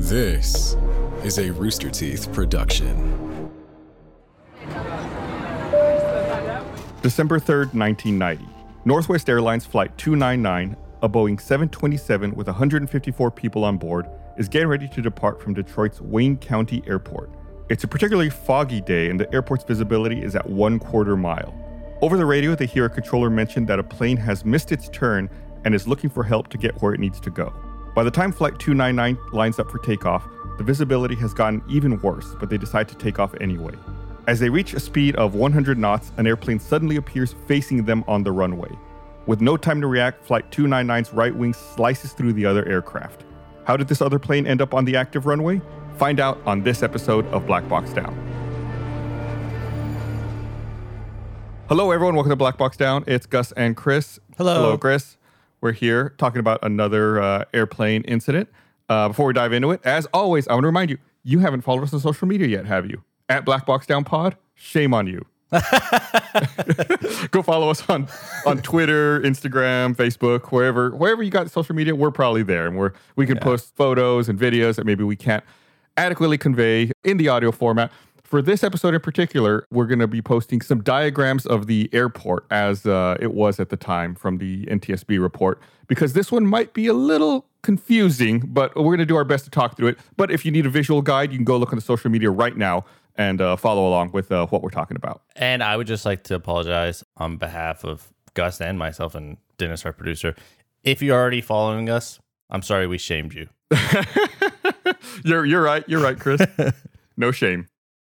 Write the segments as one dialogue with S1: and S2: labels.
S1: This is a Rooster Teeth production.
S2: December 3rd, 1990. Northwest Airlines Flight 299, a Boeing 727 with 154 people on board, is getting ready to depart from Detroit's Wayne County Airport. It's a particularly foggy day, and the airport's visibility is at one quarter mile. Over the radio, they hear a controller mention that a plane has missed its turn and is looking for help to get where it needs to go. By the time Flight 299 lines up for takeoff, the visibility has gotten even worse, but they decide to take off anyway. As they reach a speed of 100 knots, an airplane suddenly appears facing them on the runway. With no time to react, Flight 299's right wing slices through the other aircraft. How did this other plane end up on the active runway? Find out on this episode of Black Box Down. Hello, everyone. Welcome to Black Box Down. It's Gus and Chris.
S3: Hello.
S2: Hello, Chris. We're here talking about another uh, airplane incident. Uh, before we dive into it, as always, I want to remind you you haven't followed us on social media yet, have you? At Black Box Down Pod? Shame on you. Go follow us on on Twitter, Instagram, Facebook, wherever wherever you got social media. We're probably there, and we're we can post photos and videos that maybe we can't adequately convey in the audio format. For this episode in particular, we're going to be posting some diagrams of the airport as uh, it was at the time from the NTSB report, because this one might be a little confusing, but we're going to do our best to talk through it. But if you need a visual guide, you can go look on the social media right now and uh, follow along with uh, what we're talking about.
S3: And I would just like to apologize on behalf of Gus and myself and Dennis, our producer. If you're already following us, I'm sorry we shamed you.
S2: you're you're right. You're right, Chris. no shame.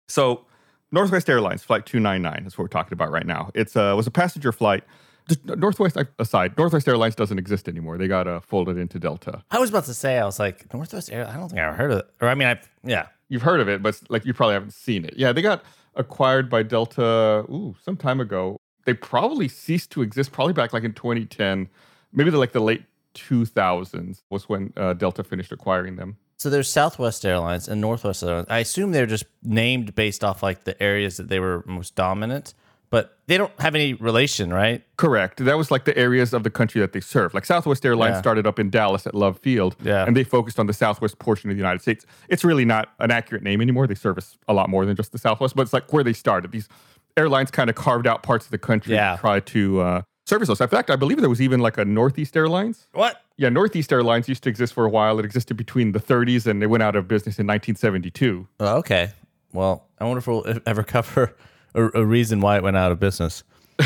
S2: So, Northwest Airlines flight 299 is what we're talking about right now. It's uh, was a passenger flight. Just Northwest aside, Northwest Airlines doesn't exist anymore. They got uh, folded into Delta.
S3: I was about to say, I was like, Northwest Air, I don't think I ever heard of it. Or, I mean, I've, yeah.
S2: You've heard of it, but like you probably haven't seen it. Yeah, they got acquired by Delta. Ooh, some time ago. They probably ceased to exist. Probably back like in 2010, maybe the like the late 2000s was when uh, Delta finished acquiring them.
S3: So there's Southwest Airlines and Northwest Airlines. I assume they're just named based off like the areas that they were most dominant, but they don't have any relation, right?
S2: Correct. That was like the areas of the country that they serve. Like Southwest Airlines
S3: Yeah.
S2: started up in Dallas at Love Field,
S3: Yeah.
S2: and they focused on the southwest portion of the United States. It's really not an accurate name anymore. They service a lot more than just the Southwest, but it's like where they started. These airlines kind of carved out parts of the country
S3: Yeah.
S2: to try to uh, service. In fact, I believe there was even like a Northeast Airlines.
S3: What?
S2: Yeah, Northeast Airlines used to exist for a while. It existed between the 30s and it went out of business in 1972.
S3: Oh, okay. Well, I wonder if we'll ever cover a, a reason why it went out of business.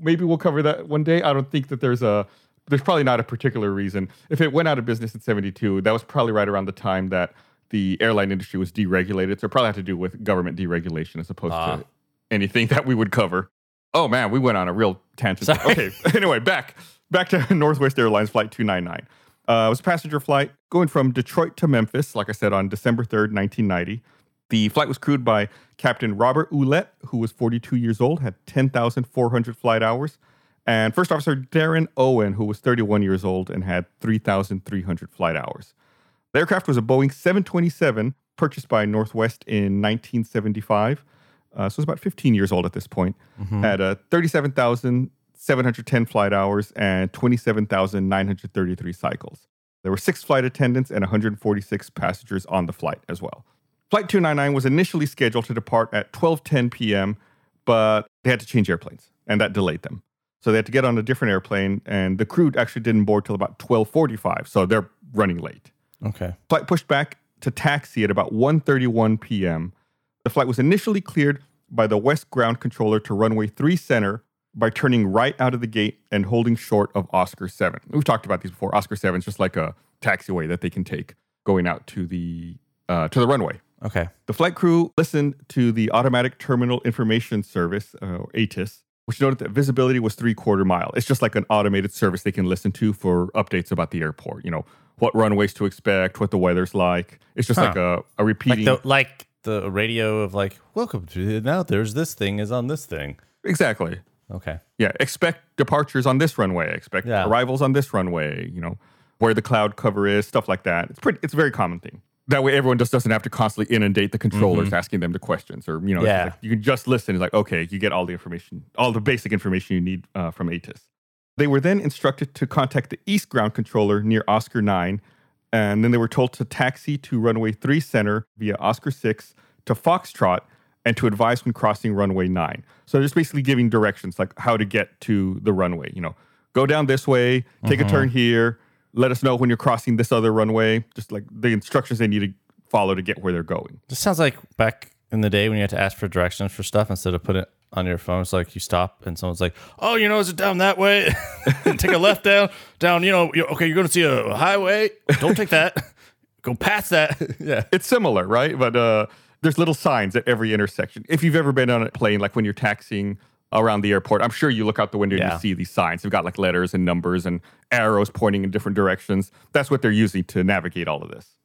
S2: maybe we'll cover that one day. I don't think that there's a there's probably not a particular reason. If it went out of business in 72, that was probably right around the time that the airline industry was deregulated. So it probably had to do with government deregulation as opposed
S3: Ah.
S2: to anything that we would cover. Oh man, we went on a real tangent.
S3: Sorry.
S2: Okay, anyway, back back to Northwest Airlines flight 299. Uh, it was a passenger flight going from Detroit to Memphis, like I said, on December 3rd, 1990. The flight was crewed by Captain Robert Ouellette, who was 42 years old, had 10,400 flight hours, and First Officer Darren Owen, who was 31 years old and had 3,300 flight hours. The aircraft was a Boeing 727 purchased by Northwest in 1975. Uh, so it's about 15 years old at this point. Had uh, 37,710 flight hours and 27,933 cycles. There were six flight attendants and 146 passengers on the flight as well. Flight 299 was initially scheduled to depart at 12:10 p.m., but they had to change airplanes, and that delayed them. So they had to get on a different airplane, and the crew actually didn't board till about 12:45. So they're running late.
S3: Okay.
S2: Flight pushed back to taxi at about 1:31 p.m. The flight was initially cleared by the West Ground Controller to runway 3 center by turning right out of the gate and holding short of Oscar 7. We've talked about these before. Oscar 7 is just like a taxiway that they can take going out to the uh, to the runway.
S3: Okay.
S2: The flight crew listened to the Automatic Terminal Information Service, uh, or ATIS, which noted that visibility was three quarter mile. It's just like an automated service they can listen to for updates about the airport. You know, what runways to expect, what the weather's like. It's just
S3: Huh.
S2: like a, a
S3: Like
S2: repeating.
S3: the, like the radio of like, welcome to now there's this thing is on this thing.
S2: exactly.
S3: Okay.
S2: Yeah. Expect departures on this runway. Expect
S3: Yeah.
S2: arrivals on this runway. You know, where the cloud cover is, stuff like that. It's pretty. It's a very common thing. That way, everyone just doesn't have to constantly inundate the controllers asking them the questions, or you know,
S3: Yeah.
S2: like you can just listen. It's like okay, you get all the information, all the basic information you need uh, from ATIS. They were then instructed to contact the East Ground Controller near Oscar 9 And then they were told to taxi to runway 3 center via Oscar 6 to Foxtrot and to advise when crossing runway 9. So they're just basically giving directions like how to get to the runway. You know, go down this way, take a turn mm-hmm. here, let us know when you're crossing this other runway, just like the instructions they need to follow to get where they're going.
S3: This sounds like back in the day when you had to ask for directions for stuff instead of put it on your phone. It's like you stop and someone's like, "Oh, you know, is it down that way? take a left down, down. You know, okay, you're going to see a highway. Don't take that. Go past that. yeah.
S2: It's similar, right? But uh, there's little signs at every intersection. If you've ever been on a plane, like when you're taxiing around the airport, I'm sure you look out the window and you see these signs. They've got like letters and numbers and arrows pointing in different directions. That's what they're using to navigate all of this.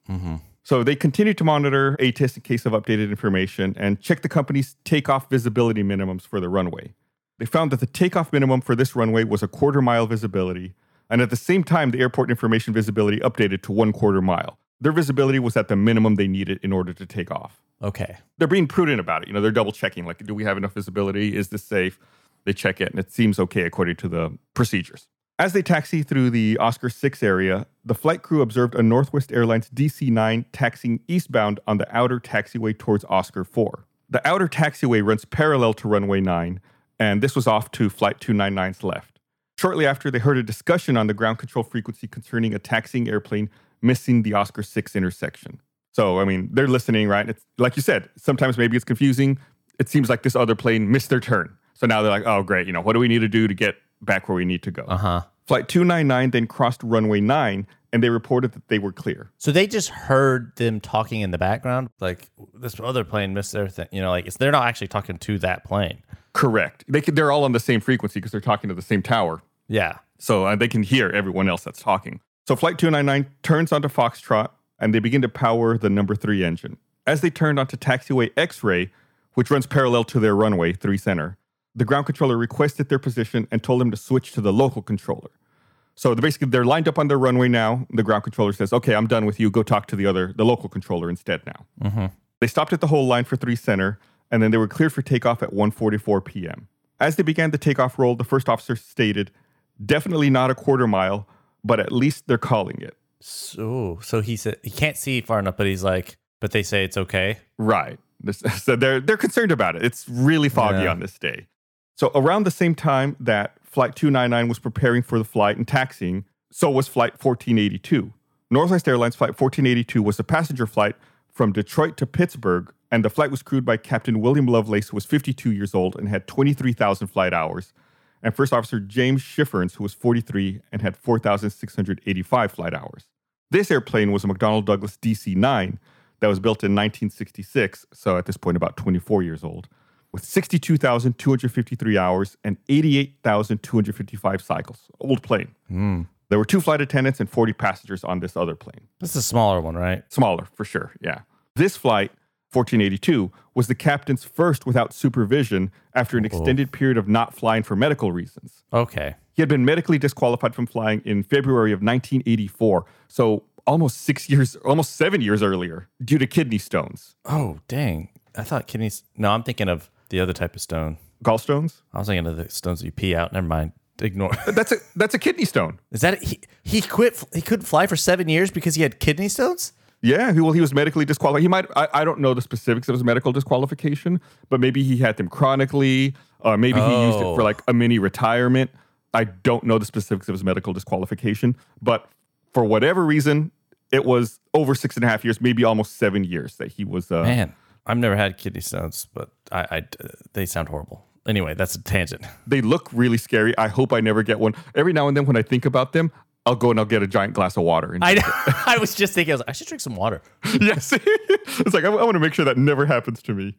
S2: So they continue to monitor ATIS in case of updated information and check the company's takeoff visibility minimums for the runway. They found that the takeoff minimum for this runway was a quarter mile visibility, and at the same time, the airport information visibility updated to one quarter mile. Their visibility was at the minimum they needed in order to take off.
S3: Okay.
S2: They're being prudent about it. You know, they're double checking like, do we have enough visibility? Is this safe? They check it, and it seems okay according to the procedures. As they taxi through the Oscar 6 area, the flight crew observed a Northwest Airlines DC 9 taxiing eastbound on the outer taxiway towards Oscar 4. The outer taxiway runs parallel to runway 9, and this was off to Flight 299's left. Shortly after, they heard a discussion on the ground control frequency concerning a taxiing airplane missing the Oscar 6 intersection. So, I mean, they're listening, right? It's like you said, sometimes maybe it's confusing. It seems like this other plane missed their turn. So now they're like, oh, great. You know, what do we need to do to get back where we need to go?
S3: Uh huh.
S2: Flight 299 then crossed runway 9 and they reported that they were clear.
S3: So they just heard them talking in the background, like this other plane missed their thing. You know, like it's, they're not actually talking to that plane.
S2: Correct. They could, they're all on the same frequency because they're talking to the same tower.
S3: Yeah.
S2: So uh, they can hear everyone else that's talking. So Flight 299 turns onto Foxtrot and they begin to power the number three engine. As they turned onto taxiway X ray, which runs parallel to their runway, 3 center, the ground controller requested their position and told them to switch to the local controller. So basically they're lined up on their runway now. The ground controller says, "Okay, I'm done with you. Go talk to the other, the local controller instead now." Mm-hmm. They stopped at the hold line for three center, and then they were cleared for takeoff at 1:44 p.m. As they began the takeoff roll, the first officer stated, "Definitely not a quarter mile, but at least they're calling it."
S3: So, so he said he can't see far enough, but he's like, but they say it's okay.
S2: Right. So they're they're concerned about it. It's really foggy
S3: Yeah.
S2: on this day. So around the same time that Flight 299 was preparing for the flight and taxiing, so was Flight 1482. Northwest Airlines Flight 1482 was a passenger flight from Detroit to Pittsburgh, and the flight was crewed by Captain William Lovelace, who was 52 years old and had 23,000 flight hours, and First Officer James Schifferns, who was 43 and had 4,685 flight hours. This airplane was a McDonnell Douglas DC 9 that was built in 1966, so at this point about 24 years old, with 62,253 hours and 88,255 cycles. Old plane. Hmm. There were two flight attendants and 40 passengers on this other plane.
S3: This is a smaller one, right?
S2: Smaller, for sure, yeah. This flight, 1482, was the captain's first without supervision after an extended period of not flying for medical reasons.
S3: Okay.
S2: He had been medically disqualified from flying in February of 1984, so almost six years, almost seven years earlier, due to kidney stones.
S3: Oh, dang. I thought kidneys. No, I'm thinking of the other type of stone.
S2: Gallstones?
S3: I was thinking of the stones that you pee out. Never mind. Ignore.
S2: That's a that's a kidney stone.
S3: Is that he? He quit. He couldn't fly for seven years because he had kidney stones.
S2: Yeah, he, well, he was medically disqualified. He might, I, I don't know the specifics of his medical disqualification, but maybe he had them chronically, or maybe he used it for like a mini retirement. I don't know the specifics of his medical disqualification, but for whatever reason, it was over six and a half years, maybe almost seven years that he was. Uh,
S3: Man, I've never had kidney stones, but I, I they sound horrible. Anyway, that's a tangent.
S2: They look really scary. I hope I never get one. Every now and then, when I think about them, I'll go and I'll get a giant glass of water. And
S3: I I was just thinking, I was like, I should drink some water.
S2: yes. it's like, I, want to make sure that never happens to me.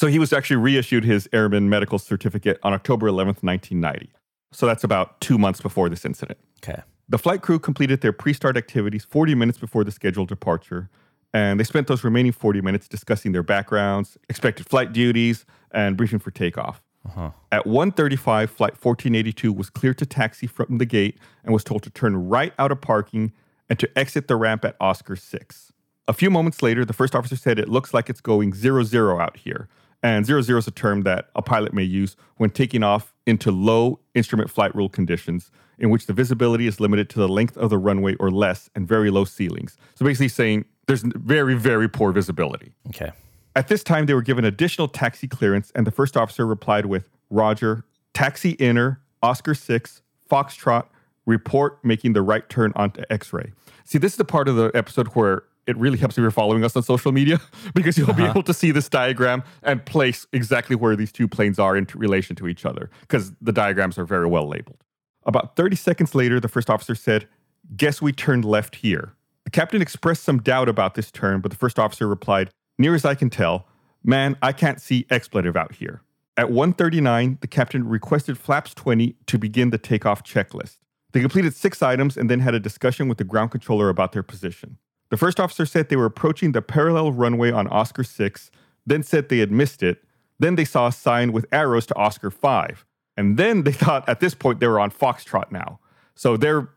S2: So he was actually reissued his airman medical certificate on October 11th, 1990. So that's about two months before this incident.
S3: Okay.
S2: The flight crew completed their pre start activities 40 minutes before the scheduled departure, and they spent those remaining 40 minutes discussing their backgrounds, expected flight duties, and briefing for takeoff. Uh-huh. At 1:35, flight 1482 was cleared to taxi from the gate and was told to turn right out of parking and to exit the ramp at Oscar 6. A few moments later, the first officer said it looks like it's going zero zero out here. And zero zero is a term that a pilot may use when taking off into low instrument flight rule conditions in which the visibility is limited to the length of the runway or less and very low ceilings. So basically saying there's very, very poor visibility.
S3: Okay.
S2: At this time, they were given additional taxi clearance, and the first officer replied with Roger, taxi inner, Oscar 6, Foxtrot, report making the right turn onto X ray. See, this is the part of the episode where it really helps if you're following us on social media because you'll be uh-huh. able to see this diagram and place exactly where these two planes are in relation to each other because the diagrams are very well labeled. About 30 seconds later, the first officer said, Guess we turned left here. The captain expressed some doubt about this turn, but the first officer replied, Near as I can tell, man, I can't see expletive out here. At 1:39, the captain requested flaps 20 to begin the takeoff checklist. They completed six items and then had a discussion with the ground controller about their position. The first officer said they were approaching the parallel runway on Oscar 6, then said they had missed it. Then they saw a sign with arrows to Oscar 5. And then they thought at this point they were on Foxtrot now. So they're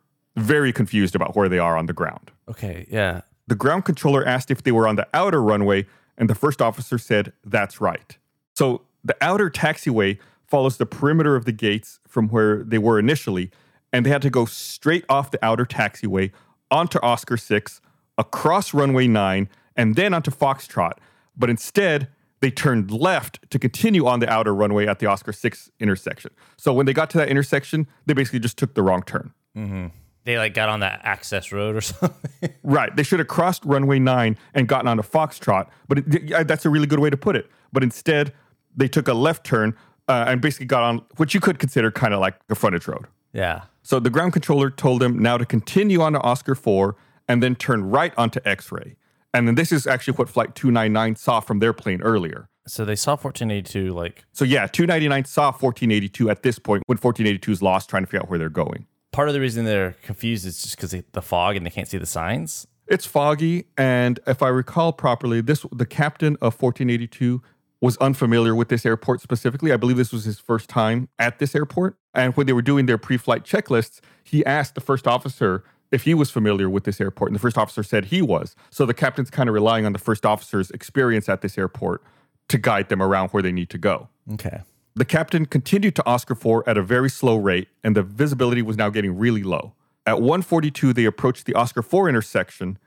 S2: very confused about where they are on the ground.
S3: Okay. Yeah.
S2: The ground controller asked if they were on the outer runway, and the first officer said, That's right. So the outer taxiway follows the perimeter of the gates from where they were initially, and they had to go straight off the outer taxiway onto Oscar 6, across runway 9, and then onto Foxtrot. But instead, they turned left to continue on the outer runway at the Oscar 6 intersection. So when they got to that intersection, they basically just took the wrong turn. Mm-hmm.
S3: They like got on that access road or something.
S2: Right. They should have crossed runway 9 and gotten onto Foxtrot, but it, that's a really good way to put it. But instead, they took a left turn uh, and basically got on what you could consider kind of like a frontage road.
S3: yeah.
S2: So the ground controller told them now to continue on to Oscar 4 and then turn right onto X ray. And then this is actually what Flight 299 saw from their plane earlier.
S3: So they saw 1482 like
S2: So yeah, 299 saw 1482 at this point when 1482 is lost trying to figure out where they're going.
S3: Part of the reason they're confused is just because the fog and they can't see the signs.
S2: It's foggy, and if I recall properly, this the captain of 1482 was unfamiliar with this airport specifically. I believe this was his first time at this airport. And when they were doing their pre-flight checklists, he asked the first officer if he was familiar with this airport, and the first officer said he was. So the captain's kind of relying on the first officer's experience at this airport to guide them around where they need to go.
S3: Okay.
S2: The captain continued to Oscar 4 at a very slow rate, and the visibility was now getting really low. At 142, they approached the Oscar 4 intersection,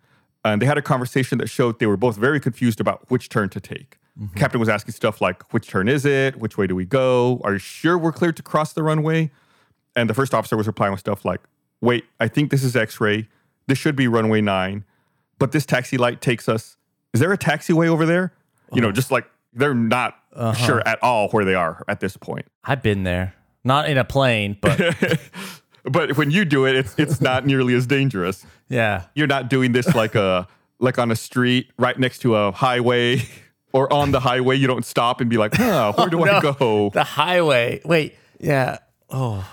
S2: and they had a conversation that showed they were both very confused about which turn to take. The captain was asking stuff like, Which turn is it? Which way do we go? Are you sure we're cleared to cross the runway? And the first officer was replying with stuff like, Wait, I think this is X ray. This should be runway 9, but this taxi light takes us. Is there a taxiway over there? You know, uh-huh. just like they're not sure at all where they are at this point.
S3: I've been there. Not in a plane, but
S2: but when you do it, it's it's not nearly as dangerous.
S3: yeah.
S2: You're not doing this like a like on a street right next to a highway or on the highway. You don't stop and be like, huh, where do I
S3: no.
S2: go?
S3: The highway. Wait. Yeah. Oh.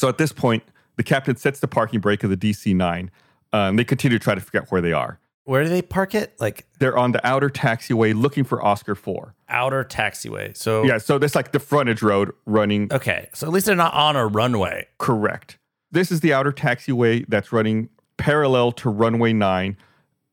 S2: So at this point, the captain sets the parking brake of the DC nine. Um, they continue to try to figure out where they are.
S3: Where do they park it? Like
S2: They're on the outer taxiway looking for Oscar four.
S3: outer taxiway. So
S2: Yeah, so that's like the frontage road running
S3: Okay. So at least they're not on a runway.
S2: Correct. This is the outer taxiway that's running parallel to runway 9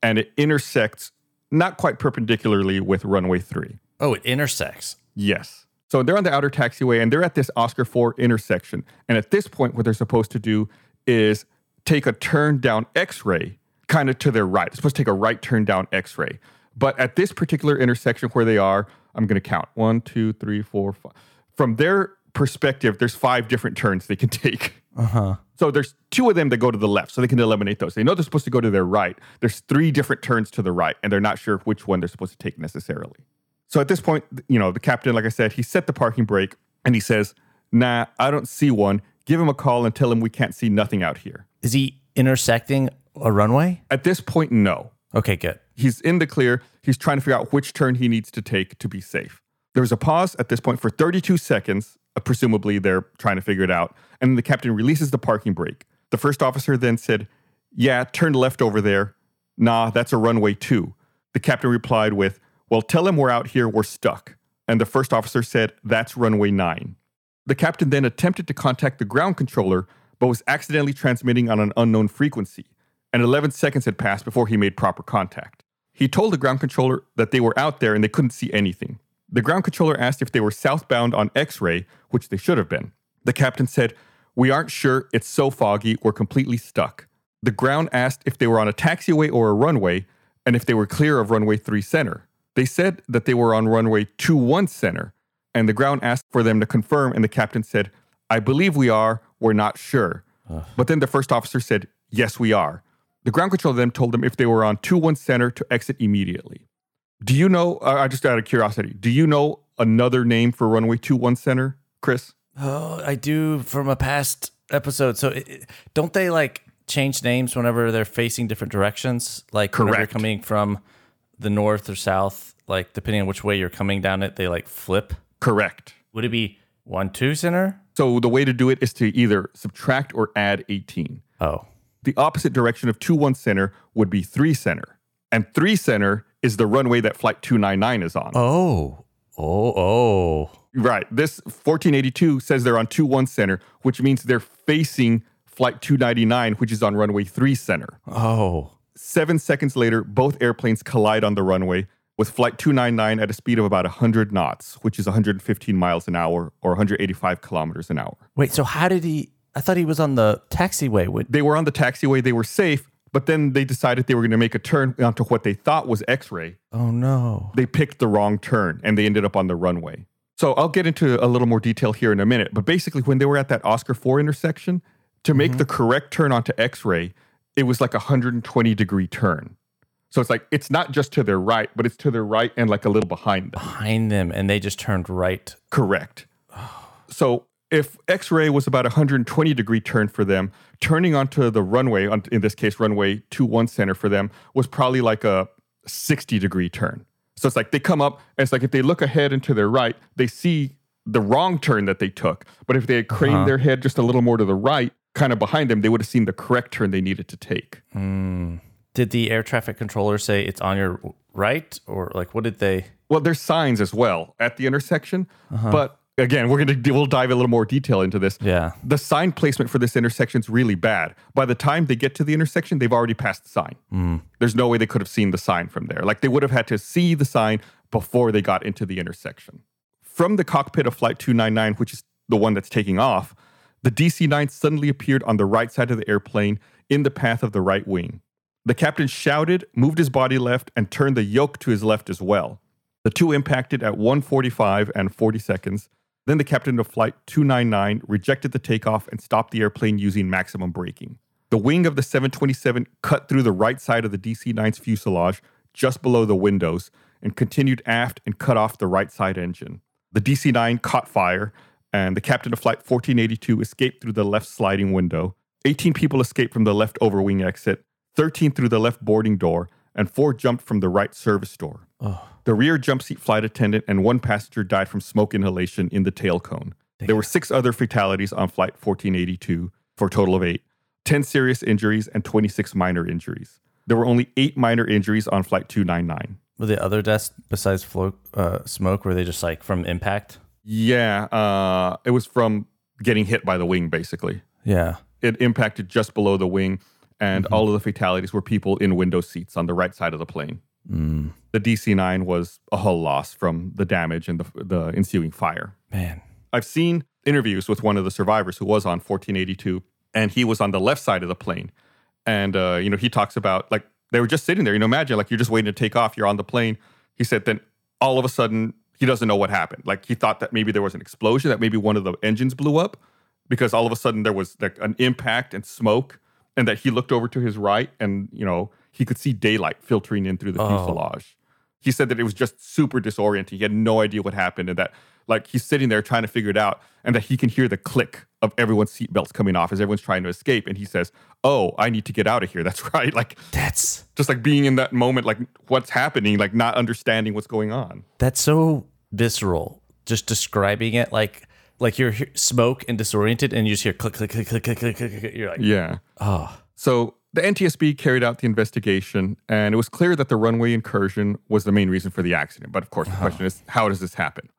S2: and it intersects not quite perpendicularly with runway 3.
S3: Oh, it intersects.
S2: Yes. So they're on the outer taxiway and they're at this Oscar 4 intersection. And at this point, what they're supposed to do is take a turn down X ray kind of to their right. They're supposed to take a right turn down X ray. But at this particular intersection where they are, I'm going to count one, two, three, four, five. From their perspective, there's five different turns they can take.
S3: Uh huh.
S2: So there's two of them that go to the left, so they can eliminate those. They know they're supposed to go to their right. There's three different turns to the right, and they're not sure which one they're supposed to take necessarily. So at this point, you know, the captain, like I said, he set the parking brake and he says, Nah, I don't see one. Give him a call and tell him we can't see nothing out here.
S3: Is he intersecting a runway?
S2: At this point, no.
S3: Okay, good.
S2: He's in the clear. He's trying to figure out which turn he needs to take to be safe. There's a pause at this point for 32 seconds. Uh, presumably, they're trying to figure it out. And then the captain releases the parking brake. The first officer then said, Yeah, turn left over there. Nah, that's a runway two. The captain replied with, Well, tell him we're out here, we're stuck. And the first officer said, That's runway nine. The captain then attempted to contact the ground controller, but was accidentally transmitting on an unknown frequency. And 11 seconds had passed before he made proper contact. He told the ground controller that they were out there and they couldn't see anything. The ground controller asked if they were southbound on X ray, which they should have been. The captain said, We aren't sure. It's so foggy. We're completely stuck. The ground asked if they were on a taxiway or a runway and if they were clear of runway 3 center. They said that they were on runway 21 center, and the ground asked for them to confirm, and the captain said, I believe we are. We're not sure. But then the first officer said, Yes, we are. The ground control then told them if they were on 2 1 center to exit immediately. Do you know, uh, I just out of curiosity, do you know another name for runway 2 1 center, Chris?
S3: Oh, I do from a past episode. So it, don't they like change names whenever they're facing different directions? Like
S2: Correct.
S3: coming from the north or south, like depending on which way you're coming down it, they like flip.
S2: Correct.
S3: Would it be one two center?
S2: So the way to do it is to either subtract or add 18.
S3: Oh,
S2: The opposite direction of 2 1 center would be 3 center. And 3 center is the runway that flight 299 is on.
S3: oh, oh, oh.
S2: Right. This 1482 says they're on 2 1 center, which means they're facing flight 299, which is on runway 3 center.
S3: Oh,
S2: Seven seconds later, both airplanes collide on the runway with flight 299 at a speed of about 100 knots, which is 115 miles an hour or 185 kilometers an hour.
S3: wait. So how did he? I thought he was on the taxiway.
S2: They were on the taxiway, they were safe, but then they decided they were going to make a turn onto what they thought was X ray.
S3: oh no.
S2: They picked the wrong turn and they ended up on the runway. So I'll get into a little more detail here in a minute, but basically, when they were at that Oscar 4 intersection, to make mm-hmm. the correct turn onto X ray, it was like a 120 degree turn. So it's like, it's not just to their right, but it's to their right and like a little behind them.
S3: Behind them, and they just turned right.
S2: Correct. Oh. So if X ray was about a 120 degree turn for them, turning onto the runway, on- in this case, runway 21 center for them, was probably like a 60 degree turn. So it's like they come up, and it's like if they look ahead and to their right, they see the wrong turn that they took. But if they had craned uh-huh. their head just a little more to the right, kind of behind them, they would have seen the correct turn they needed to take. Hmm.
S3: Did the air traffic controller say it's on your right, or like what did they?
S2: Well, there's signs as well at the intersection, uh-huh. but again, we're gonna we'll dive a little more detail into this.
S3: Yeah.
S2: The sign placement for this intersection is really bad. By the time they get to the intersection, they've already passed the sign. Mm. There's no way they could have seen the sign from there. Like they would have had to see the sign before they got into the intersection. From the cockpit of Flight 299, which is the one that's taking off, the DC 9 suddenly appeared on the right side of the airplane in the path of the right wing. The captain shouted, moved his body left, and turned the yoke to his left as well. The two impacted at 145 and 40 seconds. Then the captain of Flight 299 rejected the takeoff and stopped the airplane using maximum braking. The wing of the 727 cut through the right side of the DC 9's fuselage, just below the windows, and continued aft and cut off the right side engine. The DC 9 caught fire, and the captain of Flight 1482 escaped through the left sliding window. 18 people escaped from the left overwing exit, 13 through the left boarding door, and four jumped from the right service door. The rear jump seat flight attendant and one passenger died from smoke inhalation in the tail cone. There were six other fatalities on Flight 1482 for a total of eight 10 serious injuries and 26 minor injuries. There were only eight minor injuries on Flight 299.
S3: Were the other deaths besides flo- uh, smoke? Were they just like from impact?
S2: Yeah, uh, it was from getting hit by the wing, basically.
S3: Yeah.
S2: It impacted just below the wing, and all of the fatalities were people in window seats on the right side of the plane. The DC 9 was a hull loss from the damage and the, the ensuing fire.
S3: Man.
S2: I've seen interviews with one of the survivors who was on 1482, and he was on the left side of the plane. And, uh, you know, he talks about like they were just sitting there. You know, imagine like you're just waiting to take off, you're on the plane. He said, then all of a sudden, he doesn't know what happened. Like he thought that maybe there was an explosion, that maybe one of the engines blew up because all of a sudden there was like an impact and smoke, and that he looked over to his right and, you know, he could see daylight filtering in through the oh. fuselage. He said that it was just super disorienting. He had no idea what happened, and that like he's sitting there trying to figure it out, and that he can hear the click of everyone's seatbelts coming off as everyone's trying to escape. And he says, "Oh, I need to get out of here." That's right. Like
S3: That's
S2: just like being in that moment, like what's happening, like not understanding what's going on.
S3: that's so visceral. Just describing it like like you're smoke and disoriented, and you just hear click click click click click click. click, click. You're like,
S2: Yeah.
S3: oh,
S2: So the NTSB carried out the investigation, and it was clear that the runway incursion was the main reason for the accident. But of course, the uh-huh. question is, how does this happen?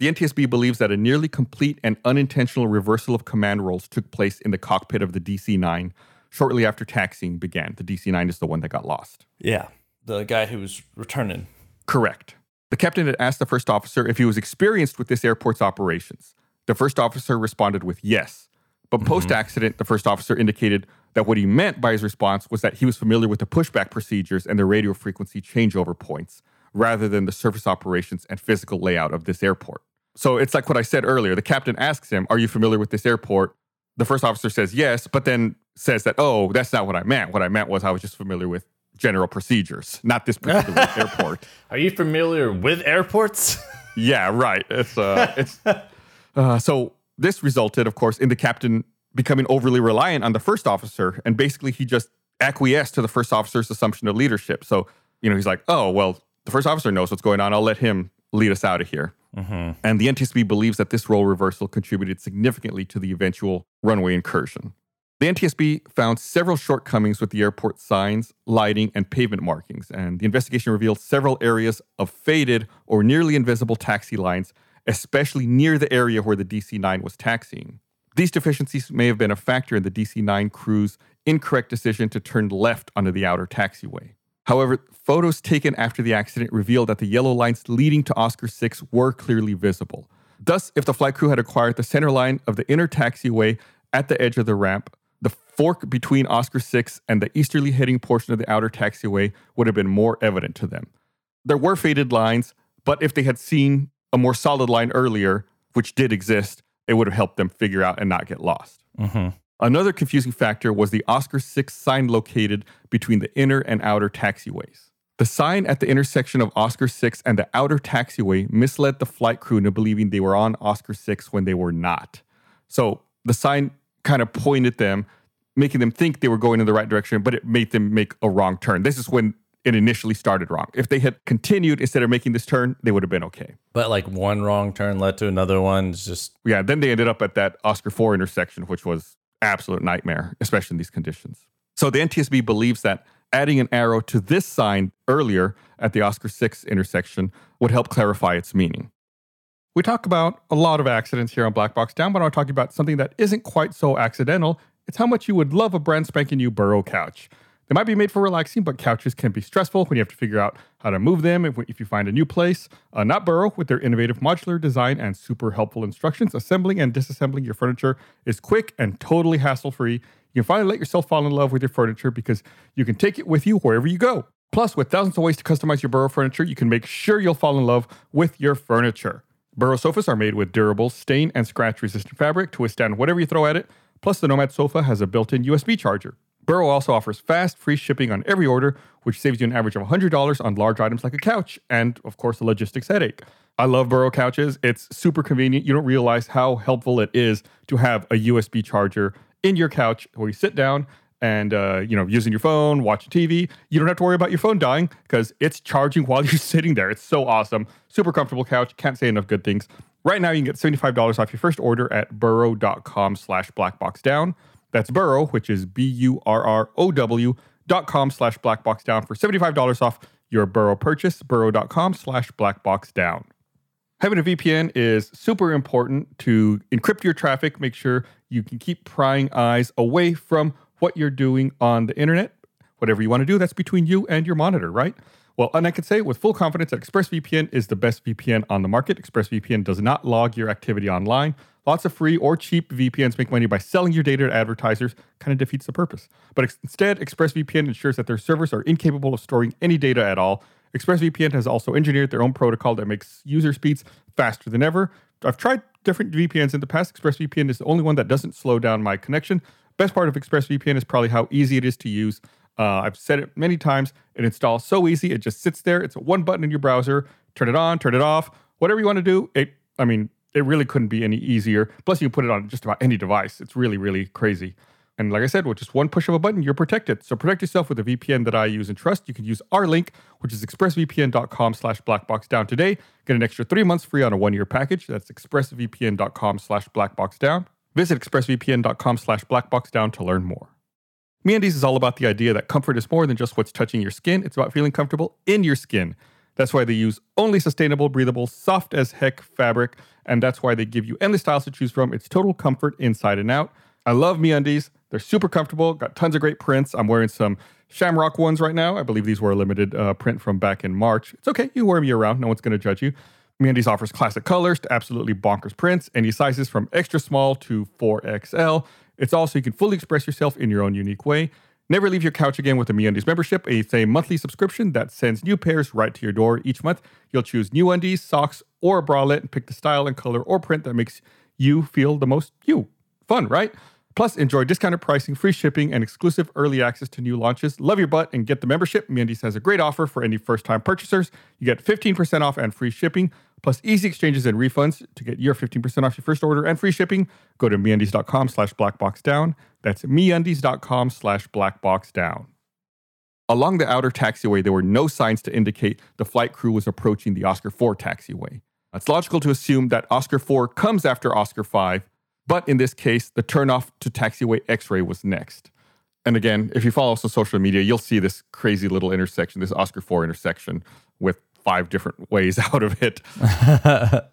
S2: The NTSB believes that a nearly complete and unintentional reversal of command roles took place in the cockpit of the DC 9 shortly after taxiing began. The DC 9 is the one that got lost.
S3: yeah. The guy who was returning.
S2: Correct. The captain had asked the first officer if he was experienced with this airport's operations. the first officer responded with yes. But mm-hmm. post accident, the first officer indicated that what he meant by his response was that he was familiar with the pushback procedures and the radio frequency changeover points rather than the surface operations and physical layout of this airport. So it's like what I said earlier. The captain asks him, Are you familiar with this airport? The first officer says yes, but then says that, Oh, that's not what I meant. What I meant was I was just familiar with general procedures, not this particular airport.
S3: Are you familiar with airports?
S2: Yeah, right. It's uh, it's uh, so this resulted, of course, in the captain becoming overly reliant on the first officer, and basically he just acquiesced to the first officer's assumption of leadership. So you know, he's like, "Oh, well, the first officer knows what's going on. I'll let him lead us out of here." Mm-hmm. And the NTSB believes that this role reversal contributed significantly to the eventual runway incursion. The NTSB found several shortcomings with the airport signs, lighting, and pavement markings, and the investigation revealed several areas of faded or nearly invisible taxi lines, especially near the area where the DC 9 was taxiing. These deficiencies may have been a factor in the DC 9 crew's incorrect decision to turn left onto the outer taxiway. However, photos taken after the accident revealed that the yellow lines leading to Oscar 6 were clearly visible. Thus, if the flight crew had acquired the center line of the inner taxiway at the edge of the ramp, the fork between Oscar 6 and the easterly heading portion of the outer taxiway would have been more evident to them. There were faded lines, but if they had seen a more solid line earlier, which did exist, it would have helped them figure out and not get lost. Mm-hmm. Another confusing factor was the Oscar 6 sign located between the inner and outer taxiways. The sign at the intersection of Oscar 6 and the outer taxiway misled the flight crew into believing they were on Oscar 6 when they were not. So the sign kind of pointed them, making them think they were going in the right direction, but it made them make a wrong turn. This is when it initially started wrong. If they had continued instead of making this turn, they would have been okay.
S3: but like one wrong turn led to another one. It's just
S2: Yeah, then they ended up at that Oscar 4 intersection, which was absolute nightmare, especially in these conditions. So the NTSB believes that adding an arrow to this sign earlier at the Oscar 6 intersection would help clarify its meaning. We talk about a lot of accidents here on Black Box Down, but I'm talking about something that isn't quite so accidental. It's how much you would love a brand spanking new Burrow couch. They might be made for relaxing, but couches can be stressful when you have to figure out how to move them if, if you find a new place. Uh, not Burrow, with their innovative modular design and super helpful instructions, assembling and disassembling your furniture is quick and totally hassle free. You can finally let yourself fall in love with your furniture because you can take it with you wherever you go. Plus, with thousands of ways to customize your Burrow furniture, you can make sure you'll fall in love with your furniture. Burrow sofas are made with durable, stain and scratch resistant fabric to withstand whatever you throw at it. Plus, the Nomad sofa has a built in USB charger. Burrow also offers fast, free shipping on every order, which saves you an average of $100 on large items like a couch and, of course, a logistics headache. I love Burrow couches. It's super convenient. You don't realize how helpful it is to have a USB charger in your couch where you sit down and uh, you know using your phone, watching TV. You don't have to worry about your phone dying because it's charging while you're sitting there. It's so awesome. Super comfortable couch. Can't say enough good things. Right now, you can get $75 off your first order at burrow.com slash blackboxdown. That's Burrow, which is B-U-R-R-O-W dot com slash blackboxdown for $75 off your Burrow purchase, burrow.com slash blackboxdown. Having a VPN is super important to encrypt your traffic, make sure you can keep prying eyes away from what you're doing on the internet. Whatever you want to do, that's between you and your monitor, right? Well, and I can say with full confidence that ExpressVPN is the best VPN on the market. ExpressVPN does not log your activity online. Lots of free or cheap VPNs make money by selling your data to advertisers, kind of defeats the purpose. But ex- instead, ExpressVPN ensures that their servers are incapable of storing any data at all. ExpressVPN has also engineered their own protocol that makes user speeds faster than ever. I've tried different VPNs in the past. ExpressVPN is the only one that doesn't slow down my connection. Best part of ExpressVPN is probably how easy it is to use. Uh, I've said it many times. It installs so easy. It just sits there. It's a one button in your browser. Turn it on, turn it off, whatever you want to do. It, I mean, it really couldn't be any easier. Plus, you can put it on just about any device. It's really, really crazy. And like I said, with just one push of a button, you're protected. So protect yourself with a VPN that I use and trust. You can use our link, which is expressvpn.com slash blackboxdown today. Get an extra three months free on a one-year package. That's expressvpn.com slash blackboxdown. Visit expressvpn.com slash blackboxdown to learn more. MeUndies is all about the idea that comfort is more than just what's touching your skin. It's about feeling comfortable in your skin. That's why they use only sustainable, breathable, soft as heck fabric, and that's why they give you endless styles to choose from. It's total comfort inside and out. I love MeUndies. They're super comfortable, got tons of great prints. I'm wearing some Shamrock ones right now. I believe these were a limited uh, print from back in March. It's okay. You wear them year round. No one's going to judge you. MeUndies offers classic colors to absolutely bonkers prints, any sizes from extra small to 4XL. It's also you can fully express yourself in your own unique way. Never leave your couch again with a MeUndies membership. It's a monthly subscription that sends new pairs right to your door each month. You'll choose new undies, socks, or a bralette and pick the style and color or print that makes you feel the most you. Fun, right? Plus, enjoy discounted pricing, free shipping, and exclusive early access to new launches. Love your butt and get the membership. MeUndies has a great offer for any first-time purchasers. You get 15% off and free shipping, plus easy exchanges and refunds. To get your 15% off your first order and free shipping, go to MeUndies.com slash blackboxdown. That's MeUndies.com slash blackboxdown. Along the outer taxiway, there were no signs to indicate the flight crew was approaching the Oscar 4 taxiway. It's logical to assume that Oscar 4 comes after Oscar 5, but in this case, the turnoff to taxiway X ray was next. And again, if you follow us on social media, you'll see this crazy little intersection, this Oscar 4 intersection with five different ways out of it.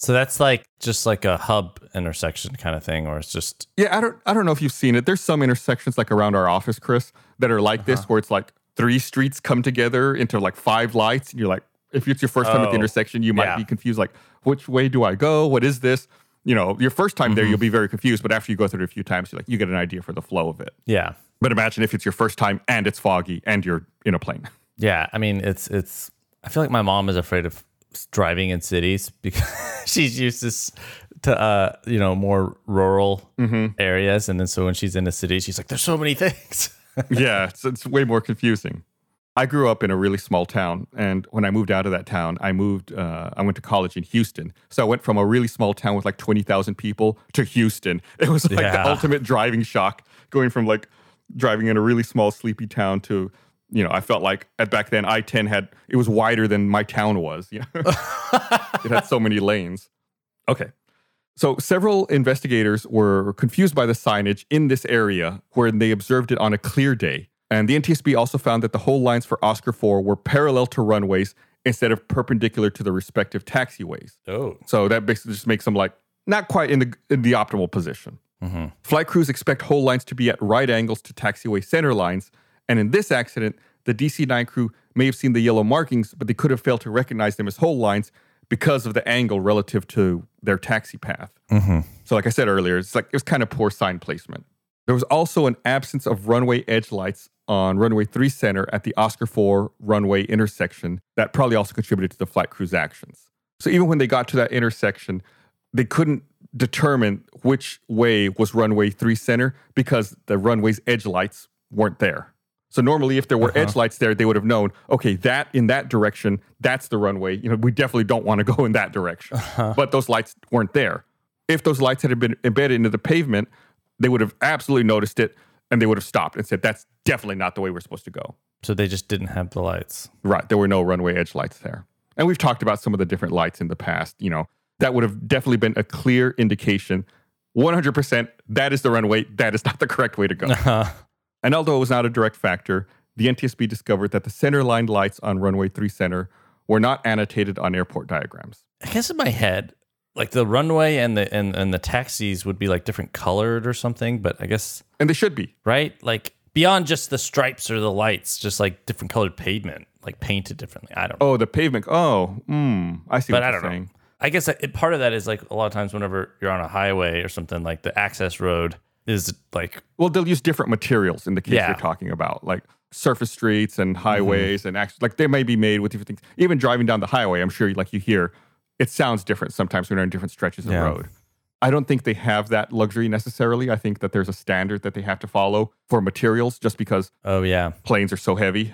S3: So that's like just like a hub intersection kind of thing, or it's just
S2: Yeah, I don't I don't know if you've seen it. There's some intersections like around our office, Chris, that are like this uh-huh. where it's like three streets come together into like five lights and you're like if it's your first time at
S3: Oh,
S2: the intersection, you might
S3: yeah.
S2: be confused like which way do I go? What is this? You know, your first time there
S3: Mm-hmm.
S2: you'll be very confused, but after you go through it a few times, you like you get an idea for the flow of it.
S3: yeah,
S2: But imagine if it's your first time and it's foggy and you're in a plane.
S3: yeah. I mean, it's it's. I feel like my mom is afraid of driving in cities because she's used to to uh you know more rural areas, and then so when she's in a city, she's like, "There's so many things."
S2: yeah, it's, it's way more confusing. I grew up in a really small town, and when I moved out of that town, I moved. Uh, I went to college in Houston, so I went from a really small town with like twenty thousand people to Houston. It was like the ultimate driving shock, going from like driving in a really small, sleepy town to, you know, I felt like at back then I ten had it was wider than my town was. You know, it had so many lanes. Okay, so several investigators were confused by the signage in this area when they observed it on a clear day. And the NTSB also found that the hold lines for Oscar 4 were parallel to runways instead of perpendicular to the respective taxiways.
S3: oh,
S2: So that basically just makes them like not quite in the in the optimal position. Mm-hmm. Flight crews expect hold lines to be at right angles to taxiway center lines, and in this accident, the DC-9 crew may have seen the yellow markings, but they could have failed to recognize them as whole lines because of the angle relative to their taxi path. Mm-hmm. So, like I said earlier, it's like it was kind of poor sign placement. There was also an absence of runway edge lights on runway 3 center at the Oscar 4 runway intersection that probably also contributed to the flight crew's actions. So even when they got to that intersection, they couldn't determine which way was runway 3 center because the runway's edge lights weren't there. So normally if there were uh-huh. edge lights there, they would have known, okay, that in that direction, that's the runway. You know, we definitely don't want to go in that direction. Uh-huh. But those lights weren't there. If those lights had been embedded into the pavement, they would have absolutely noticed it and they would have stopped and said, that's definitely not the way we're supposed to go.
S3: so they just didn't have the lights.
S2: Right. There were no runway edge lights there. And we've talked about some of the different lights in the past. You know, that would have definitely been a clear indication 100% that is the runway. That is not the correct way to go. and although it was not a direct factor, the NTSB discovered that the center line lights on runway 3 center were not annotated on airport diagrams.
S3: I guess in my head, like the runway and the and, and the taxis would be like different colored or something, but I guess
S2: And they should be.
S3: right? Like beyond just the stripes or the lights, just like different colored pavement, like painted differently. I don't know.
S2: Oh, the pavement. Oh, mm, I see
S3: but
S2: what
S3: I don't
S2: saying.
S3: know. I guess it, part of that is like a lot of times whenever you're on a highway or something, like the access road is like
S2: Well, they'll use different materials in the case
S3: Yeah.
S2: you're talking about, like surface streets and highways, and act- like they may be made with different things. Even driving down the highway, I'm sure, like you hear, it sounds different sometimes when you're in different stretches of
S3: Yeah.
S2: road. I don't think they have that luxury necessarily. I think that there's a standard that they have to follow for materials, just because
S3: oh yeah,
S2: planes are so heavy.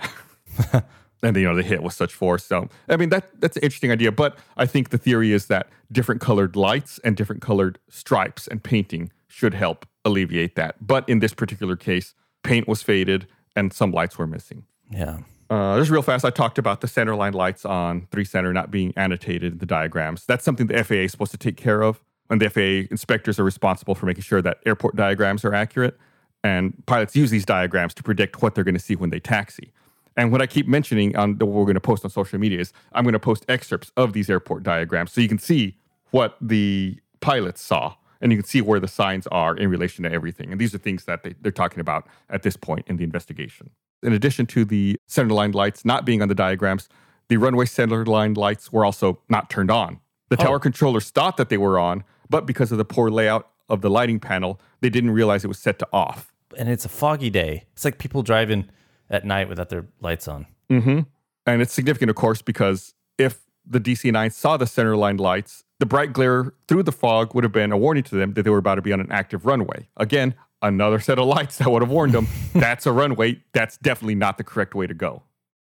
S2: and you know they hit with such force. So I mean that that's an interesting idea. But I think the theory is that different colored lights and different colored stripes and painting should help alleviate that. But in this particular case, paint was faded and some lights were missing.
S3: yeah.
S2: Uh, just real fast, I talked about the center line lights on three center not being annotated in the diagrams. That's something the FAA is supposed to take care of. And the FAA inspectors are responsible for making sure that airport diagrams are accurate. And pilots use these diagrams to predict what they're going to see when they taxi. And what I keep mentioning on the, what we're going to post on social media is I'm going to post excerpts of these airport diagrams so you can see what the pilots saw and you can see where the signs are in relation to everything. And these are things that they, they're talking about at this point in the investigation. In addition to the center line lights not being on the diagrams, The runway center line lights were also not turned on. The tower
S3: Oh.
S2: controllers thought that they were on, but because of the poor layout of the lighting panel, they didn't realize it was set to off.
S3: And it's a foggy day. It's like people driving at night without their lights on.
S2: Mm-hmm. And it's significant, of course, because if the DC 9 saw the center line lights, the bright glare through the fog would have been a warning to them that they were about to be on an active runway. Again, another set of lights that would have warned them that's a runway. That's definitely not the correct way to go.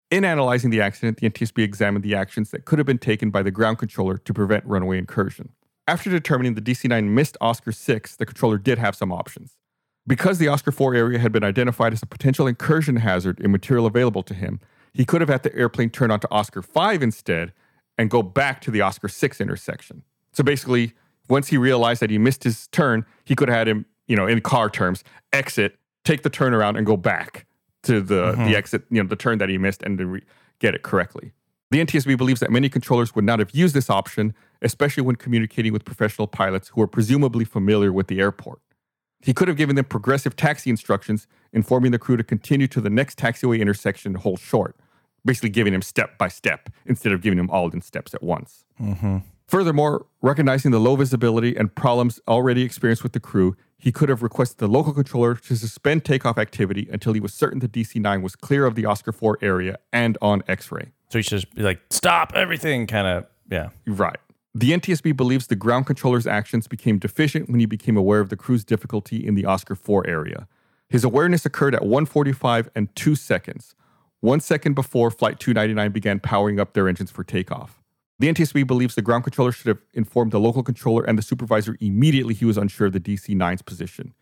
S2: In analyzing the accident, the NTSB examined the actions that could have been taken by the ground controller to prevent runway incursion. After determining the DC 9 missed Oscar 6, the controller did have some options. Because the Oscar 4 area had been identified as a potential incursion hazard in material available to him, he could have had the airplane turn onto Oscar 5 instead and go back to the Oscar 6 intersection. So basically, once he realized that he missed his turn, he could have had him, you know, in car terms, exit, take the turnaround, and go back to the, the mm-hmm. exit, you know, the turn that he missed and then re- get it correctly. The NTSB believes that many controllers would not have used this option, especially when communicating with professional pilots who are presumably familiar with the airport. He could have given them progressive taxi instructions, informing the crew to continue to the next taxiway intersection and hold short, basically giving them step by step instead of giving them all in steps at once. Mm-hmm. Furthermore, recognizing the low visibility and problems already experienced with the crew, he could have requested the local controller to suspend takeoff activity until he was certain the DC 9 was clear of the Oscar 4 area and on X ray.
S3: So he should just be like, stop everything, kind of. Yeah.
S2: Right. The NTSB believes the ground controller's actions became deficient when he became aware of the crew's difficulty in the Oscar 4 area. His awareness occurred at 145 and 2 seconds, one second before Flight 299 began powering up their engines for takeoff. The NTSB believes the ground controller should have informed the local controller and the supervisor immediately he was unsure of the DC 9's position.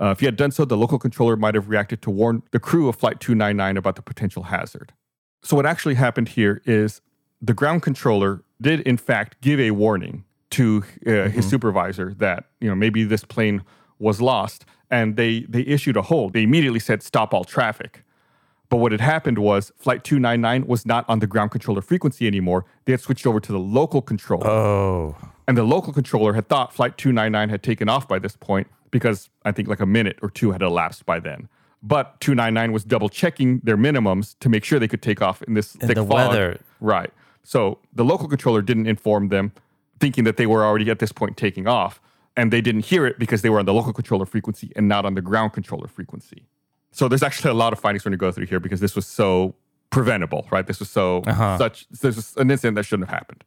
S2: Uh, if he had done so, the local controller might have reacted to warn the crew of Flight 299 about the potential hazard. So, what actually happened here is the ground controller did, in fact, give a warning to uh, his supervisor that you know maybe this plane was lost, and they they issued a hold. They immediately said stop all traffic. But what had happened was Flight 299 was not on the ground controller frequency anymore. They had switched over to the local controller.
S3: Oh.
S2: And the local controller had thought Flight 299 had taken off by this point because I think like a minute or two had elapsed by then. But 299 was double checking their minimums to make sure they could take off in this thick
S3: the
S2: fog.
S3: weather.
S2: Right. So the local controller didn't inform them, thinking that they were already at this point taking off. And they didn't hear it because they were on the local controller frequency and not on the ground controller frequency. So there's actually a lot of findings when you go through here because this was so preventable, right? This was so
S3: Uh-huh.
S2: such this was an incident that shouldn't have happened.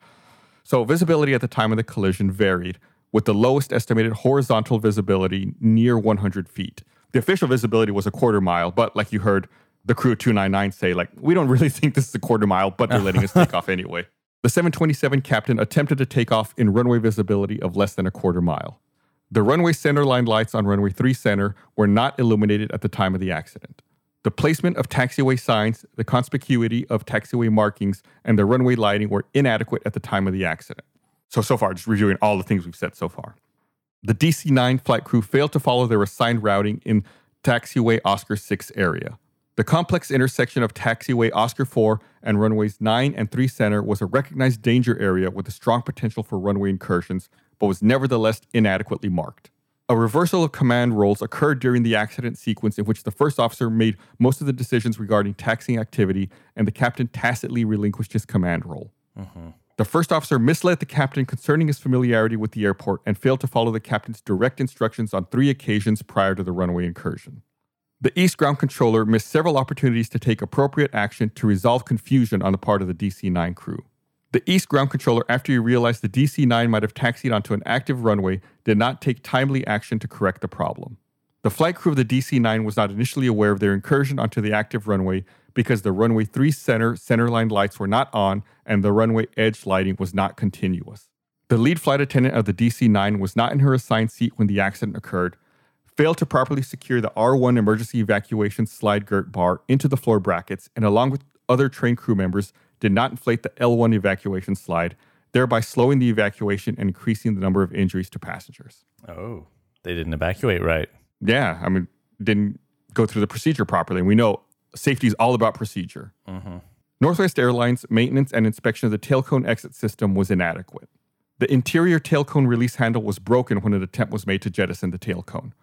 S2: So visibility at the time of the collision varied, with the lowest estimated horizontal visibility near 100 feet. The official visibility was a quarter mile, but like you heard the crew 299 say, like, we don't really think this is a quarter mile, but they're letting us take off anyway. The 727 captain attempted to take off in runway visibility of less than a quarter mile. The runway center line lights on runway 3 center were not illuminated at the time of the accident. The placement of taxiway signs, the conspicuity of taxiway markings, and the runway lighting were inadequate at the time of the accident. So, so far, just reviewing all the things we've said so far. The DC 9 flight crew failed to follow their assigned routing in taxiway Oscar 6 area. The complex intersection of taxiway Oscar 4 and runways 9 and 3 center was a recognized danger area with a strong potential for runway incursions, but was nevertheless inadequately marked. A reversal of command roles occurred during the accident sequence in which the first officer made most of the decisions regarding taxiing activity and the captain tacitly relinquished his command role. Mm-hmm. The first officer misled the captain concerning his familiarity with the airport and failed to follow the captain's direct instructions on three occasions prior to the runway incursion. The East Ground Controller missed several opportunities to take appropriate action to resolve confusion on the part of the DC 9 crew. The East Ground Controller, after he realized the DC 9 might have taxied onto an active runway, did not take timely action to correct the problem. The flight crew of the DC 9 was not initially aware of their incursion onto the active runway because the runway 3 center centerline lights were not on and the runway edge lighting was not continuous. The lead flight attendant of the DC 9 was not in her assigned seat when the accident occurred, failed to properly secure the R1 emergency evacuation slide girt bar into the floor brackets, and along with other train crew members, did not inflate the L1 evacuation slide, thereby slowing the evacuation and increasing the number of injuries to passengers.
S3: Oh. They didn't evacuate right.
S2: Yeah, I mean, didn't go through the procedure properly. We know safety is all about procedure. Northwest Airlines maintenance and inspection of the tail cone exit system was inadequate. The interior tail cone release handle was broken when an attempt was made to jettison the tail cone,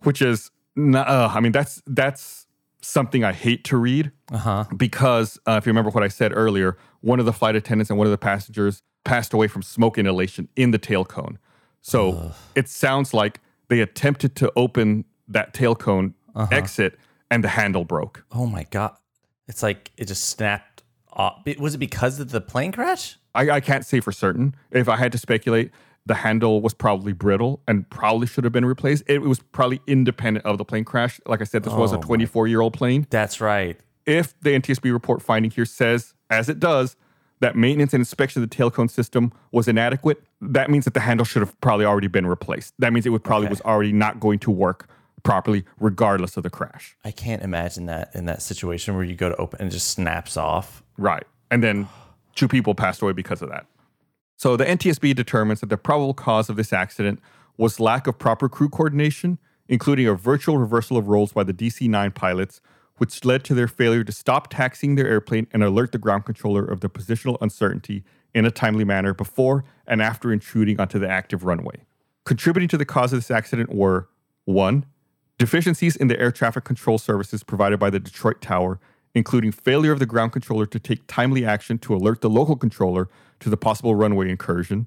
S2: which is, uh, I mean, that's that's something I hate to read
S3: Uh-huh.
S2: because uh, if you remember what I said earlier, one of the flight attendants and one of the passengers passed away from smoke inhalation in the tail cone. So it sounds like they attempted to open that tail cone exit and the handle broke.
S3: Oh my god. It's like it just snapped off. Was it because of the plane crash?
S2: I, I can't say for certain. If I had to speculate, the handle was probably brittle and probably should have been replaced. It was probably independent of the plane crash. Like I said, this was a
S3: Oh
S2: 24 year old plane.
S3: That's right.
S2: if the NTSB report finding here says, as it does, that maintenance and inspection of the tail cone system was inadequate, that means that the handle should have probably already been replaced. That means it would probably
S3: Okay.
S2: was already not going to work properly, regardless of the crash.
S3: I can't imagine that in that situation where you go to open and it just snaps off.
S2: Right. And then two people passed away because of that. So the NTSB determines that the probable cause of this accident was lack of proper crew coordination, including a virtual reversal of roles by the DC 9 pilots, which led to their failure to stop taxiing their airplane and alert the ground controller of the positional uncertainty in a timely manner before and after intruding onto the active runway. Contributing to the cause of this accident were 1. Deficiencies in the air traffic control services provided by the Detroit Tower, including failure of the ground controller to take timely action to alert the local controller to the possible runway incursion,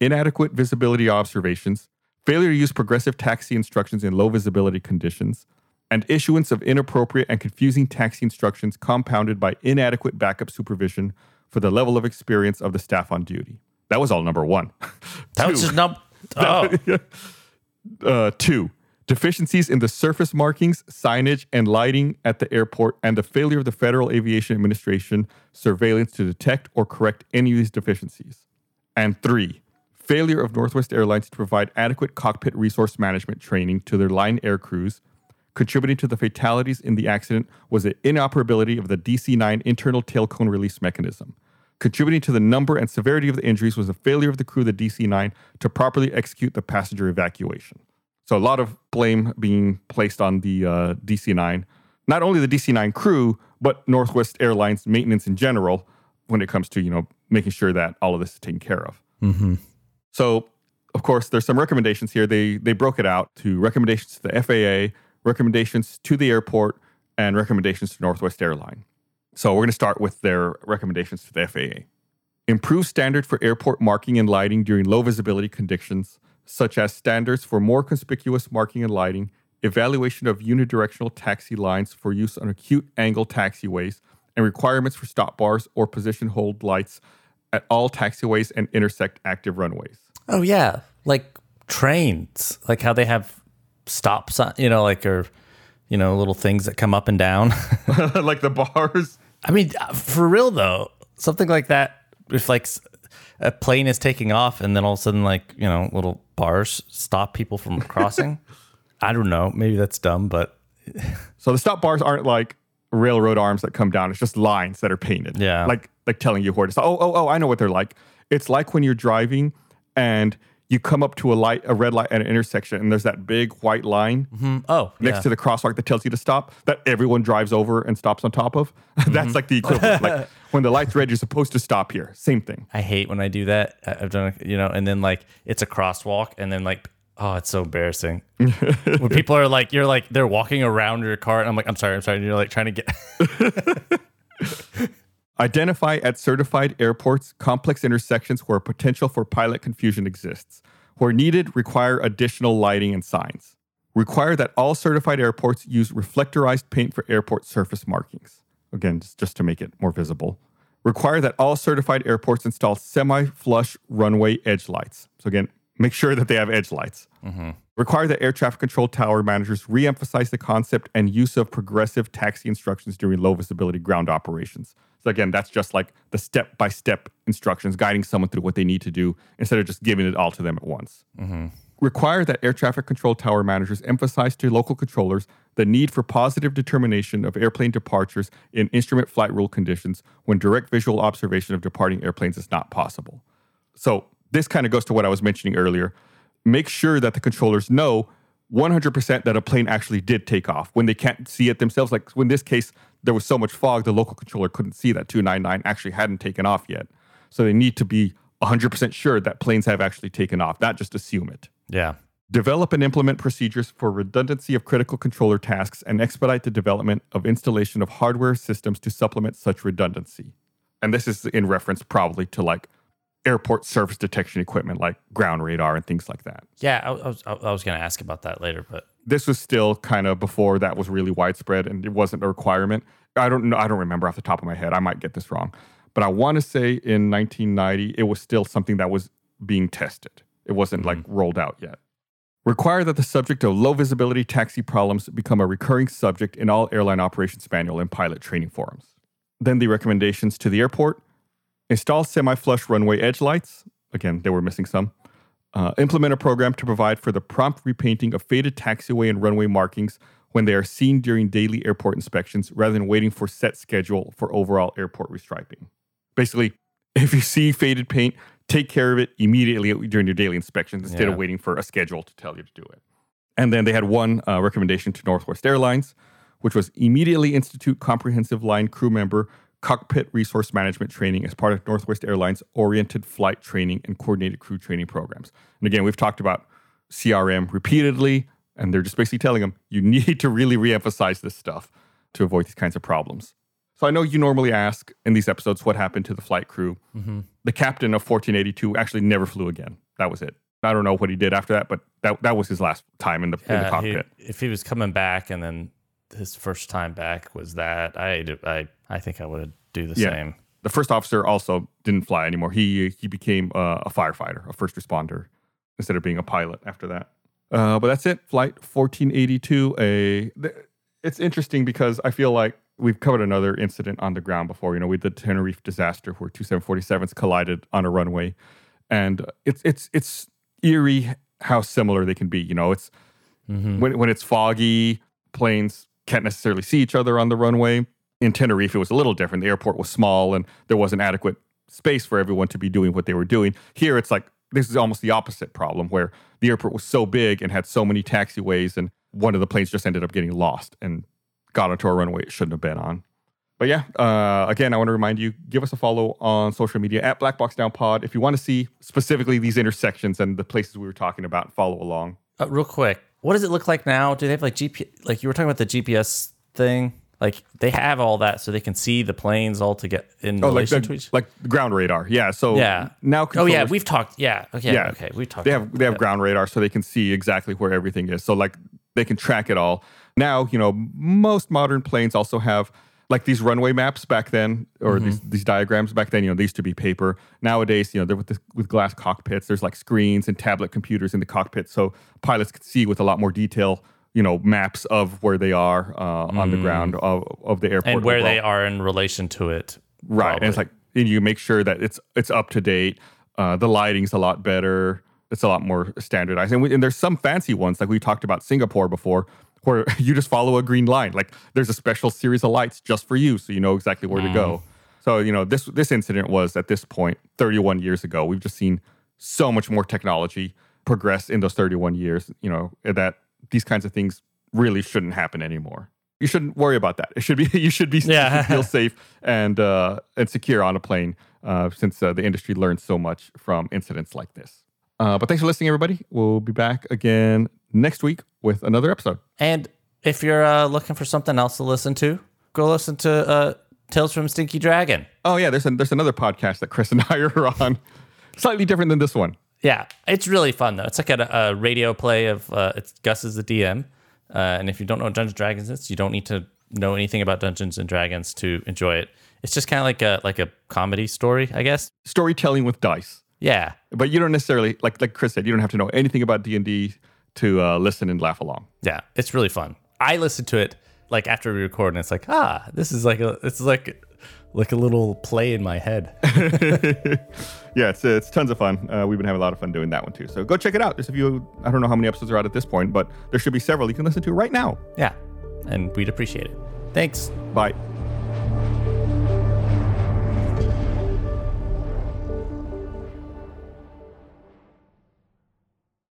S2: inadequate visibility observations, failure to use progressive taxi instructions in low visibility conditions, and issuance of inappropriate and confusing taxi instructions compounded by inadequate backup supervision for the level of experience of the staff on duty. That was all number one.
S3: That was just not. Oh,
S2: uh, two, deficiencies in the surface markings, signage, and lighting at the airport, and the failure of the Federal Aviation Administration surveillance to detect or correct any of these deficiencies. And three, failure of Northwest Airlines to provide adequate cockpit resource management training to their line air crews. Contributing to the fatalities in the accident was the inoperability of the DC 9 internal tail cone release mechanism. Contributing to the number and severity of the injuries was the failure of the crew of the DC 9 to properly execute the passenger evacuation. So a lot of blame being placed on the uh, DC 9, not only the DC 9 crew, but Northwest Airlines maintenance in general when it comes to, you know, making sure that all of this is taken care of. So, of course, there's some recommendations here. They they broke it out to recommendations to the FAA, recommendations to the airport, and recommendations to Northwest Airline. So we're going to start with their recommendations to the FAA. Improve standard for airport marking and lighting during low visibility conditions, such as standards for more conspicuous marking and lighting, evaluation of unidirectional taxi lines for use on acute angle taxiways, and requirements for stop bars or position hold lights at all taxiways and intersect active runways.
S3: oh yeah, like trains, like how they have stop sign, you know, like or you know, little things that come up and down.
S2: like the bars.
S3: I mean, uh, for real though, something like that. If like a plane is taking off and then all of a sudden, like you know, little bars stop people from crossing. I don't know. Maybe that's dumb, but
S2: So the stop bars aren't like railroad arms that come down. It's just lines that are painted.
S3: Yeah.
S2: Like like telling you where to stop. Oh, oh, oh, I know what they're like. It's like when you're driving and you come up to a light, a red light at an intersection, and there's that big white line
S3: oh,
S2: next
S3: yeah.
S2: to the crosswalk that tells you to stop that everyone drives over and stops on top of.
S3: Mm-hmm.
S2: That's like the equivalent. like when the light's red, you're supposed to stop here. Same thing.
S3: I hate when I do that. I've done, it, you know, and then like it's a crosswalk, and then like, oh, it's so embarrassing. when people are like, you're like, they're walking around your car, and I'm like, I'm sorry, I'm sorry. And you're like trying to get,
S2: Identify at certified airports complex intersections where potential for pilot confusion exists. Where needed, require additional lighting and signs. Require that all certified airports use reflectorized paint for airport surface markings. Again, just, to make it more visible. Require that all certified airports install semi flush runway edge lights. So, again, make sure that they have edge lights. Mm-hmm. Require that air traffic control tower managers re emphasize the concept and use of progressive taxi instructions during low visibility ground operations. So, again, that's just like the step by step instructions guiding someone through what they need to do instead of just giving it all to them at once. Mm-hmm. Require that air traffic control tower managers emphasize to local controllers the need for positive determination of airplane departures in instrument flight rule conditions when direct visual observation of departing airplanes is not possible. So this kind of goes to what I was mentioning earlier. Make sure that the controllers know 100% that a plane actually did take off when they can't see it themselves. Like in this case, there was so much fog, the local controller couldn't see that 299 actually hadn't taken off yet. So they need to be 100% sure that planes have actually taken off, not just assume it.
S3: yeah,
S2: develop and implement procedures for redundancy of critical controller tasks, and expedite the development of installation of hardware systems to supplement such redundancy. And this is in reference probably to like airport surface detection equipment like ground radar and things like that.
S3: Yeah, I, I was I, I was going to ask about that later, but
S2: This was still kind of before that was really widespread and it wasn't a requirement. I don't know. I don't remember off the top of my head. I might get this wrong, but I want to say in 1990 it was still something that was being tested. It wasn't like mm-hmm. rolled out yet. Require that the subject of low visibility taxi problems become a recurring subject in all airline operations manual and pilot training forums. Then the recommendations to the airport install semi flush runway edge lights. Again, they were missing some. Uh, implement a program to provide for the prompt repainting of faded taxiway and runway markings when they are seen during daily airport inspections rather than waiting for set schedule for overall airport restriping. Basically, if you see faded paint, take care of it immediately during your daily inspections instead
S3: Yeah.
S2: of waiting for a schedule to tell you to do it. And then they had one uh, recommendation to Northwest Airlines, which was immediately institute comprehensive line crew member cockpit resource management training as part of Northwest Airlines oriented flight training and coordinated crew training programs. And again, we've talked about CRM repeatedly, and they're just basically telling them you need to really reemphasize this stuff to avoid these kinds of problems. So I know you normally ask in these episodes what happened to the flight crew. Mm-hmm. The captain of 1482 actually never flew again. That was it. I don't know what he did after that, but that, that was his last time in the, in the
S3: yeah, he-
S2: cockpit.
S3: if he was coming back and then his first time back was that, I I I think I would do the
S2: Yeah.
S3: same.
S2: the first officer also didn't fly anymore. He he became uh, a firefighter, a first responder, instead of being a pilot after that. Uh, but that's it. Flight 1482. A th- it's interesting because I feel like we've covered another incident on the ground before. You know, we did the Tenerife disaster where two 747s collided on a runway, and it's it's it's eerie how similar they can be. You know, it's when when it's foggy, planes can't necessarily see each other on the runway. In Tenerife, it was a little different. The airport was small and there wasn't adequate space for everyone to be doing what they were doing. Here, it's like this is almost the opposite problem where the airport was so big and had so many taxiways, and one of the planes just ended up getting lost and got onto a runway it shouldn't have been on. But yeah, uh, again, I want to remind you give us a follow on social media at Black Box Down Pod if you want to see specifically these intersections and the places we were talking about. Follow along.
S3: Uh, real quick, what does it look like now? Do they have like GPS? Like you were talking about the GPS thing. Like they have all that, so they can see the planes all to get in
S2: Oh, like
S3: relation
S2: the,
S3: to each.
S2: like ground radar. Yeah. So
S3: Yeah.
S2: now
S3: Oh yeah, we've talked. Yeah. Okay.
S2: Yeah.
S3: Okay. We've talked.
S2: they have they have
S3: that.
S2: ground radar so they can see exactly where everything is. So like they can track it all. Now, you know, most modern planes also have like these runway maps back then or
S3: Mm-hmm.
S2: these these diagrams back then, you know, they used to be paper. Nowadays, you know, they're with the, with glass cockpits. There's like screens and tablet computers in the cockpit so pilots can see with a lot more detail, you know, maps of where they are uh, on the ground of, of the airport
S3: Mm. and where
S2: overall.
S3: they are in relation to it.
S2: Right. And it's like and you make sure that it's it's up to date. Uh, the lighting's a lot better. It's a lot more standardized. And, we, and there's some fancy ones, like we talked about Singapore before, where you just follow a green line. Like there's a special series of lights just for you, so you know exactly where to go. So you know this this incident was at this point 31 years ago. We've just seen so much more technology progress in those 31 years. You know that these kinds of things really shouldn't happen anymore. You shouldn't worry about that. It should be you should be
S3: Yeah.
S2: feel safe and uh, and secure on a plane uh, since uh, the industry learned so much from incidents like this. Uh, but thanks for listening, everybody. We'll be back again next week with another episode.
S3: And if you're uh, looking for something else to listen to, go listen to uh, Tales from Stinky Dragon.
S2: Oh yeah, there's an, there's another podcast that Chris and I are on, slightly different than this one.
S3: Yeah, it's really fun though. It's like a, a radio play of uh, it's Gus is the DM, uh, and if you don't know what Dungeons and Dragons is, you don't need to know anything about Dungeons and Dragons to enjoy it. It's just kind of like a like a comedy story, I guess.
S2: Storytelling with dice,
S3: Yeah,
S2: but you don't necessarily like like Chris said, you don't have to know anything about D and D to uh, listen and laugh along.
S3: yeah, it's really fun. I listen to it like after we record, and it's like ah, this is like a is like like a little play in my head.
S2: yeah, it's it's tons of fun. Uh, we've been having a lot of fun doing that one too. So go check it out. There's a few. I don't know how many episodes are out at this point, but there should be several you can listen to right now.
S3: yeah, and we'd appreciate it. Thanks.
S2: Bye.